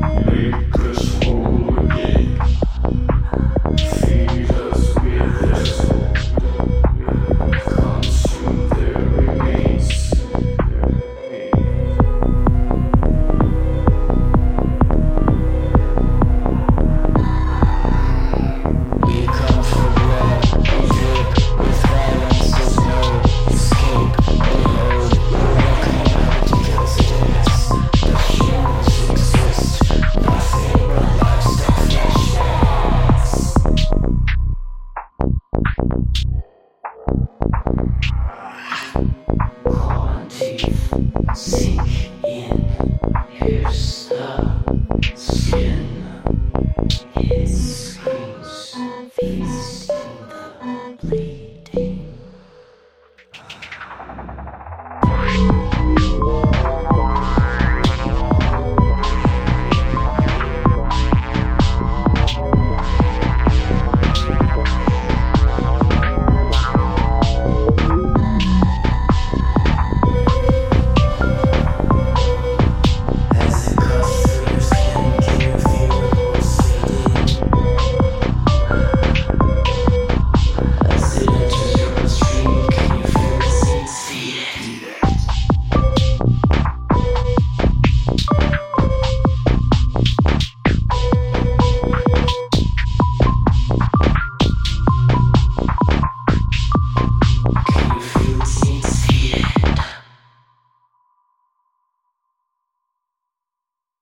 Christmas. lovely.